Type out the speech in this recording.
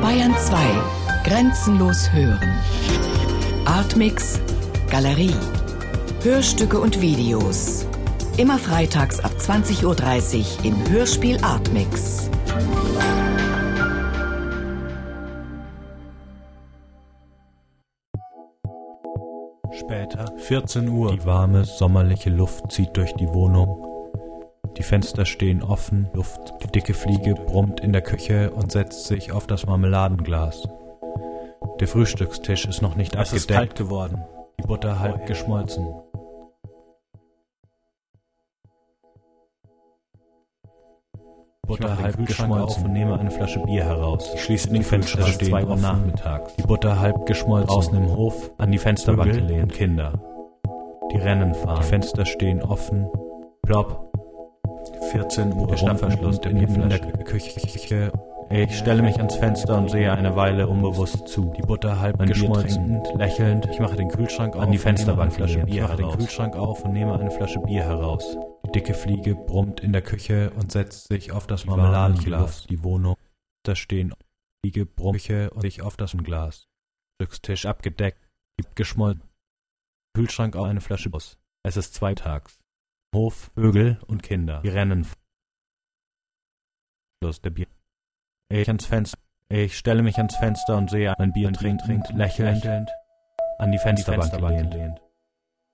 Bayern 2. Grenzenlos hören. Artmix. Galerie. Hörstücke und Videos. Immer freitags ab 20.30 Uhr im Hörspiel Artmix. Später, 14 Uhr. Die warme, sommerliche Luft zieht durch die Wohnung. Die Fenster stehen offen, Luft, die dicke Fliege brummt in der Küche und setzt sich auf das Marmeladenglas. Der Frühstückstisch ist noch nicht es abgedeckt. ist kalt geworden. Die Butter halb geschmolzen. Butter halb geschmolzen und nehme eine Flasche Bier heraus. Ich schließe Die den Fenster stehen zwei Uhr nachmittags. Die Butter halb geschmolzen. Außen im Hof, an die Fensterbank gelehnt. Kinder. Die Rennen fahren. Die Fenster stehen offen. Plopp. 14 Uhr. Der Schnappverschluss der in, in der Bierflasche. Küche. Ich stelle mich ans Fenster und sehe eine Weile unbewusst zu. Die Butter halb Mein geschmolzen. lächelnd. Ich mache den Kühlschrank auf. An die Fensterbank Flasche. Bier Ich mache den heraus. Kühlschrank auf und nehme eine Flasche Bier heraus. Die dicke Fliege brummt in der Küche und setzt sich auf das Marmeladenglas. Die Wohnung. Da stehen Fliege brummt und sich auf das Glas. Stückstisch abgedeckt. Gibt geschmolzen. Kühlschrank auf eine Flasche Bus. Es ist zweitags. Hof, Vögel und Kinder. Die rennen. Schluss der Bier. Ich ans Fenster. Ich stelle mich ans Fenster und sehe mein Bier trinkt, trinkt, lächelnd, an die Fensterbank, Fensterbank gelehnt.